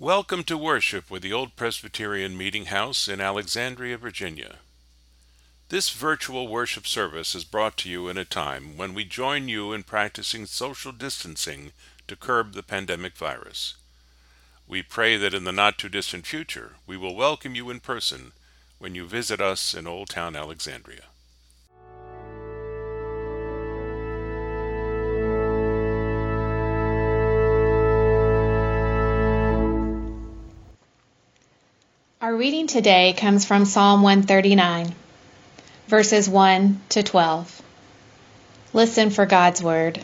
Welcome to worship with the Old Presbyterian Meeting House in Alexandria, Virginia. This virtual worship service is brought to you in a time when we join you in practicing social distancing to curb the pandemic virus. We pray that in the not too distant future we will welcome you in person when you visit us in Old Town Alexandria. Our reading today comes from Psalm 139, verses 1 to 12. Listen for God's word.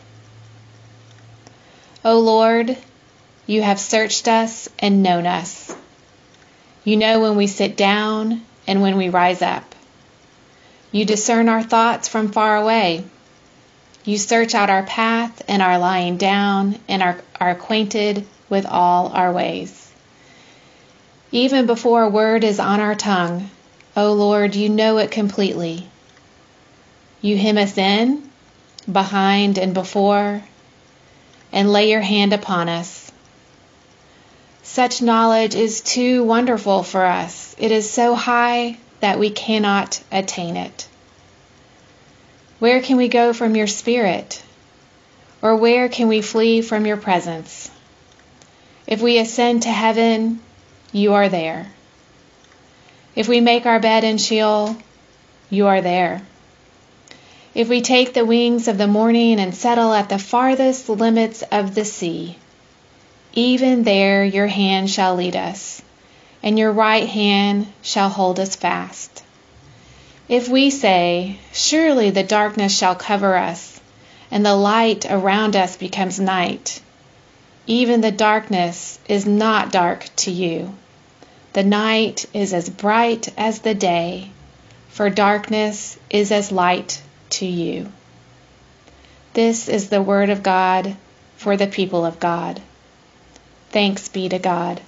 O Lord, you have searched us and known us. You know when we sit down and when we rise up. You discern our thoughts from far away. You search out our path and our lying down and are, are acquainted with all our ways. Even before a word is on our tongue, O Lord, you know it completely. You hem us in, behind, and before, and lay your hand upon us. Such knowledge is too wonderful for us. It is so high that we cannot attain it. Where can we go from your spirit? Or where can we flee from your presence? If we ascend to heaven, you are there. If we make our bed in Sheol, you are there. If we take the wings of the morning and settle at the farthest limits of the sea, even there your hand shall lead us, and your right hand shall hold us fast. If we say, Surely the darkness shall cover us, and the light around us becomes night, even the darkness is not dark to you. The night is as bright as the day, for darkness is as light to you. This is the word of God for the people of God. Thanks be to God.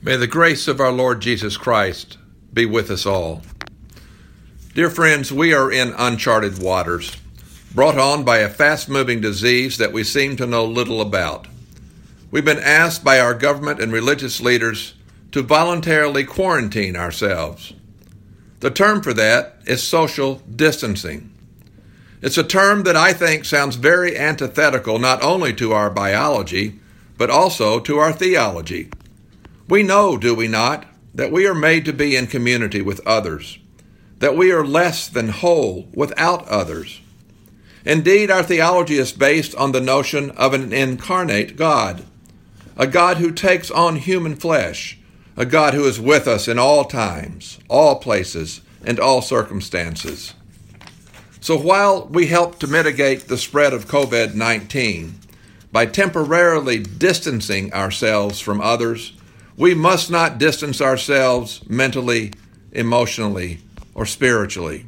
May the grace of our Lord Jesus Christ be with us all. Dear friends, we are in uncharted waters brought on by a fast moving disease that we seem to know little about. We've been asked by our government and religious leaders to voluntarily quarantine ourselves. The term for that is social distancing. It's a term that I think sounds very antithetical not only to our biology, but also to our theology. We know, do we not, that we are made to be in community with others, that we are less than whole without others. Indeed, our theology is based on the notion of an incarnate God, a God who takes on human flesh, a God who is with us in all times, all places, and all circumstances. So while we help to mitigate the spread of COVID 19 by temporarily distancing ourselves from others, we must not distance ourselves mentally, emotionally, or spiritually.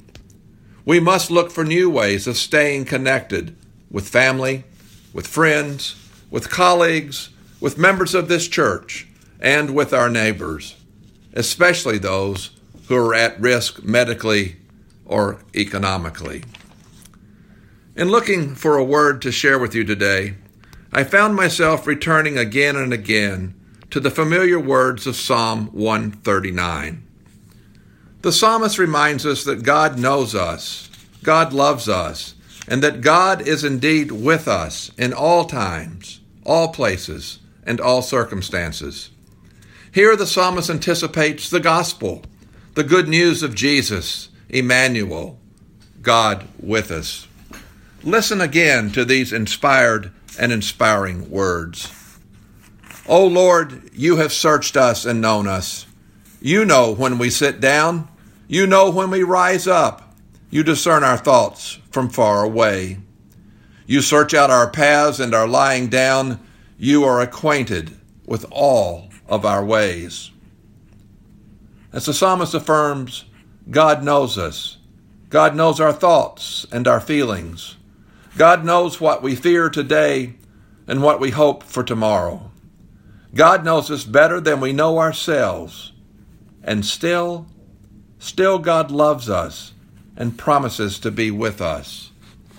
We must look for new ways of staying connected with family, with friends, with colleagues, with members of this church, and with our neighbors, especially those who are at risk medically or economically. In looking for a word to share with you today, I found myself returning again and again to the familiar words of Psalm 139. The psalmist reminds us that God knows us, God loves us, and that God is indeed with us in all times, all places, and all circumstances. Here the psalmist anticipates the gospel, the good news of Jesus, Emmanuel, God with us. Listen again to these inspired and inspiring words. O Lord, you have searched us and known us. You know when we sit down. You know when we rise up. You discern our thoughts from far away. You search out our paths and our lying down. You are acquainted with all of our ways. As the psalmist affirms, God knows us. God knows our thoughts and our feelings. God knows what we fear today and what we hope for tomorrow. God knows us better than we know ourselves. And still, still God loves us and promises to be with us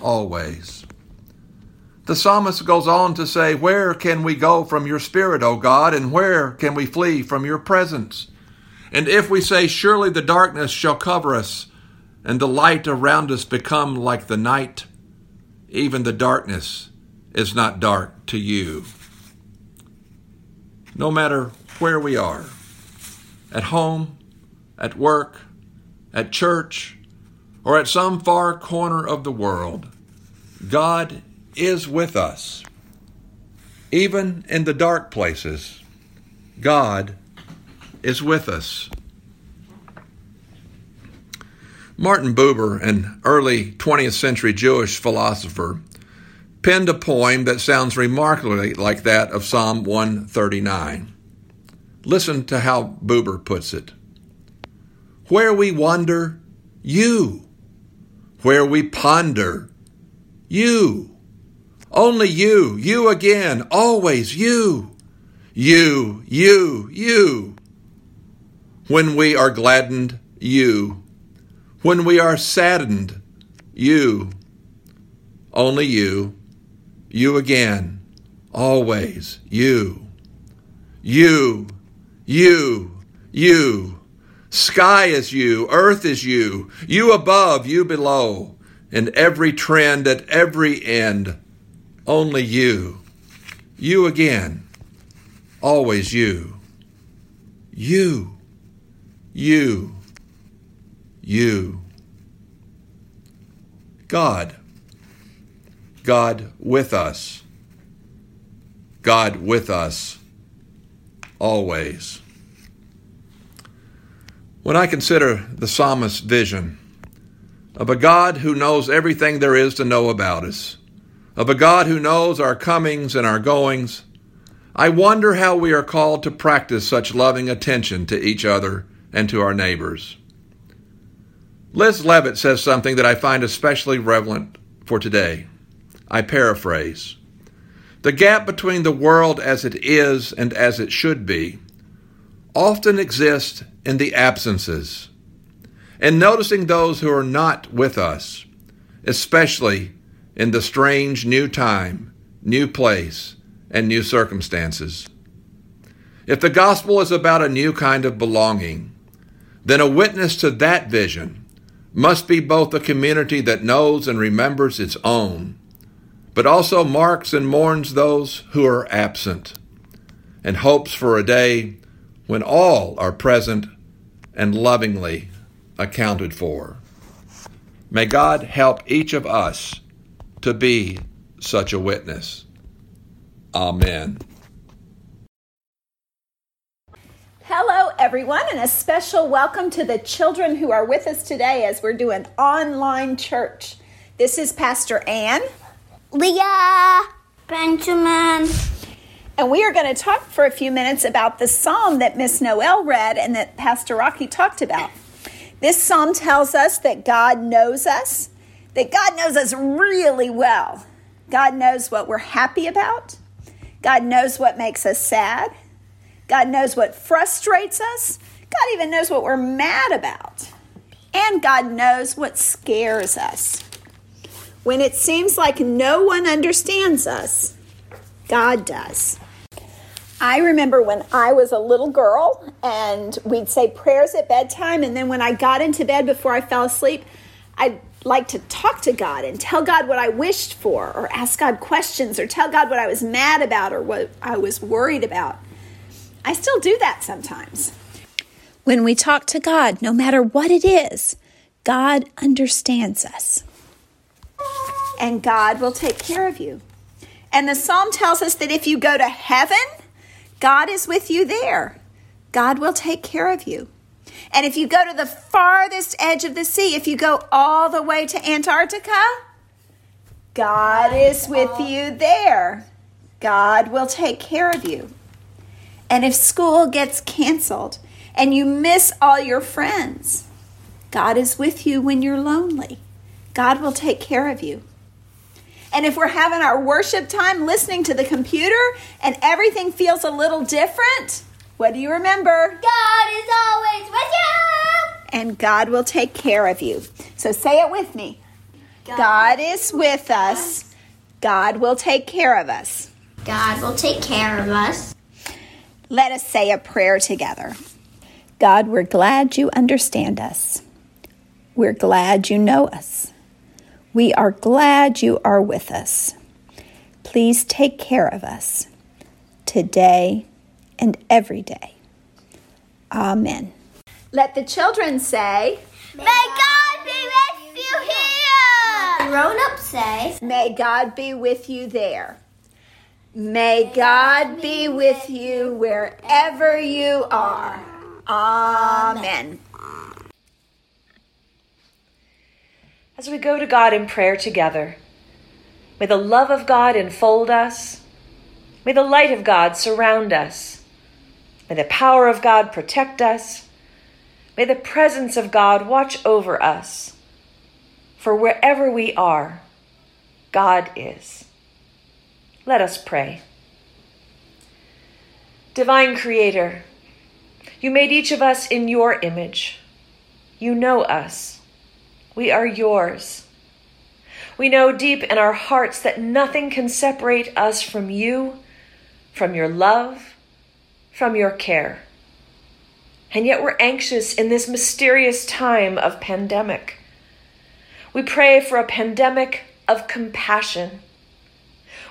always. The psalmist goes on to say, Where can we go from your spirit, O God, and where can we flee from your presence? And if we say, Surely the darkness shall cover us, and the light around us become like the night, even the darkness is not dark to you. No matter where we are, at home, at work, at church, or at some far corner of the world, God is with us. Even in the dark places, God is with us. Martin Buber, an early 20th century Jewish philosopher, penned a poem that sounds remarkably like that of Psalm 139. Listen to how Buber puts it. Where we wander, you. Where we ponder, you. Only you, you again, always you. You, you, you. When we are gladdened, you. When we are saddened, you. Only you. You again, always you. You, you, you. Sky is you, earth is you, you above, you below, in every trend at every end only you. You again. Always you. You. You. You. God. God with us. God with us. Always. When I consider the psalmist's vision of a God who knows everything there is to know about us, of a God who knows our comings and our goings, I wonder how we are called to practice such loving attention to each other and to our neighbors. Liz Levitt says something that I find especially relevant for today. I paraphrase The gap between the world as it is and as it should be often exists in the absences. And noticing those who are not with us, especially in the strange new time, new place, and new circumstances. If the gospel is about a new kind of belonging, then a witness to that vision must be both a community that knows and remembers its own, but also marks and mourns those who are absent, and hopes for a day when all are present and lovingly accounted for. May God help each of us to be such a witness. Amen. Hello, everyone, and a special welcome to the children who are with us today as we're doing online church. This is Pastor Ann. Leah, Benjamin. And we are going to talk for a few minutes about the psalm that Miss Noel read and that Pastor Rocky talked about. This psalm tells us that God knows us, that God knows us really well. God knows what we're happy about. God knows what makes us sad. God knows what frustrates us. God even knows what we're mad about. And God knows what scares us. When it seems like no one understands us, God does. I remember when I was a little girl and we'd say prayers at bedtime, and then when I got into bed before I fell asleep, I'd like to talk to God and tell God what I wished for, or ask God questions, or tell God what I was mad about or what I was worried about. I still do that sometimes. When we talk to God, no matter what it is, God understands us. And God will take care of you. And the psalm tells us that if you go to heaven, God is with you there. God will take care of you. And if you go to the farthest edge of the sea, if you go all the way to Antarctica, God is with you there. God will take care of you. And if school gets canceled and you miss all your friends, God is with you when you're lonely. God will take care of you. And if we're having our worship time listening to the computer and everything feels a little different, what do you remember? God is always with you. And God will take care of you. So say it with me God, God is with us. God will take care of us. God will take care of us. Let us say a prayer together. God, we're glad you understand us. We're glad you know us. We are glad you are with us. Please take care of us today and every day. Amen. Let the children say, May God be with you here. Grown up say, May God be with you there. May God be with you wherever you are. Amen. As we go to God in prayer together, may the love of God enfold us. May the light of God surround us. May the power of God protect us. May the presence of God watch over us. For wherever we are, God is. Let us pray. Divine Creator, you made each of us in your image. You know us. We are yours. We know deep in our hearts that nothing can separate us from you, from your love, from your care. And yet we're anxious in this mysterious time of pandemic. We pray for a pandemic of compassion.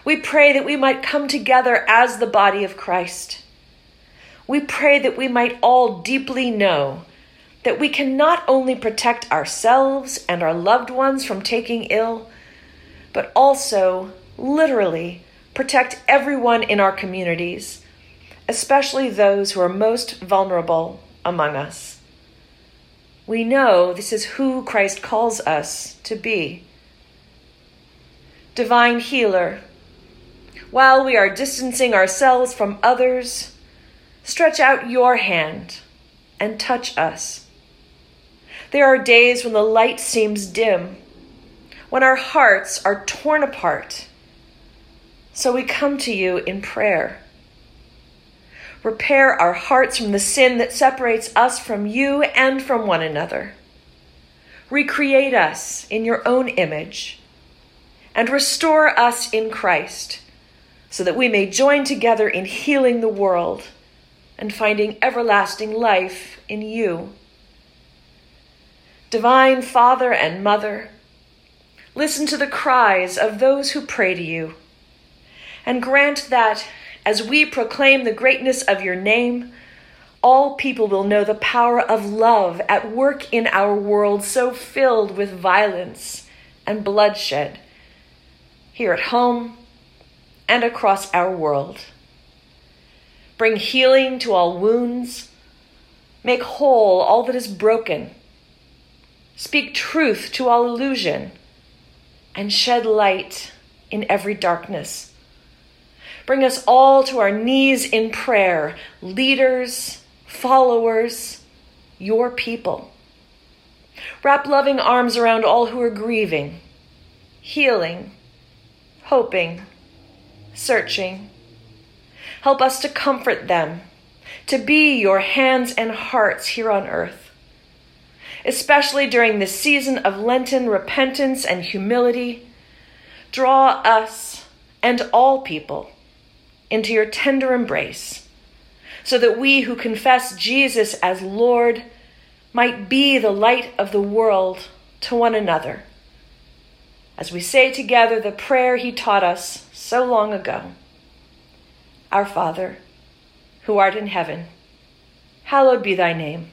We pray that we might come together as the body of Christ. We pray that we might all deeply know that we can not only protect ourselves and our loved ones from taking ill, but also, literally, protect everyone in our communities, especially those who are most vulnerable among us. We know this is who Christ calls us to be. Divine Healer, while we are distancing ourselves from others, stretch out your hand and touch us. There are days when the light seems dim, when our hearts are torn apart. So we come to you in prayer. Repair our hearts from the sin that separates us from you and from one another. Recreate us in your own image and restore us in Christ so that we may join together in healing the world and finding everlasting life in you. Divine Father and Mother, listen to the cries of those who pray to you, and grant that as we proclaim the greatness of your name, all people will know the power of love at work in our world so filled with violence and bloodshed, here at home and across our world. Bring healing to all wounds, make whole all that is broken, speak truth to all illusion, and shed light in every darkness. Bring us all to our knees in prayer, leaders, followers, your people. Wrap loving arms around all who are grieving, healing, hoping, searching. Help us to comfort them, to be your hands and hearts here on earth. Especially during this season of Lenten repentance and humility, draw us and all people into your tender embrace, so that we who confess Jesus as Lord might be the light of the world to one another. As we say together the prayer he taught us so long ago Our Father, who art in heaven, hallowed be thy name.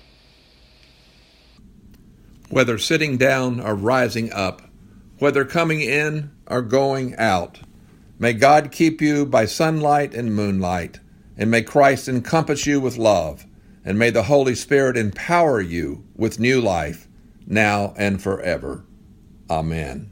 Whether sitting down or rising up, whether coming in or going out, May God keep you by sunlight and moonlight, and may Christ encompass you with love, and may the Holy Spirit empower you with new life, now and forever. Amen.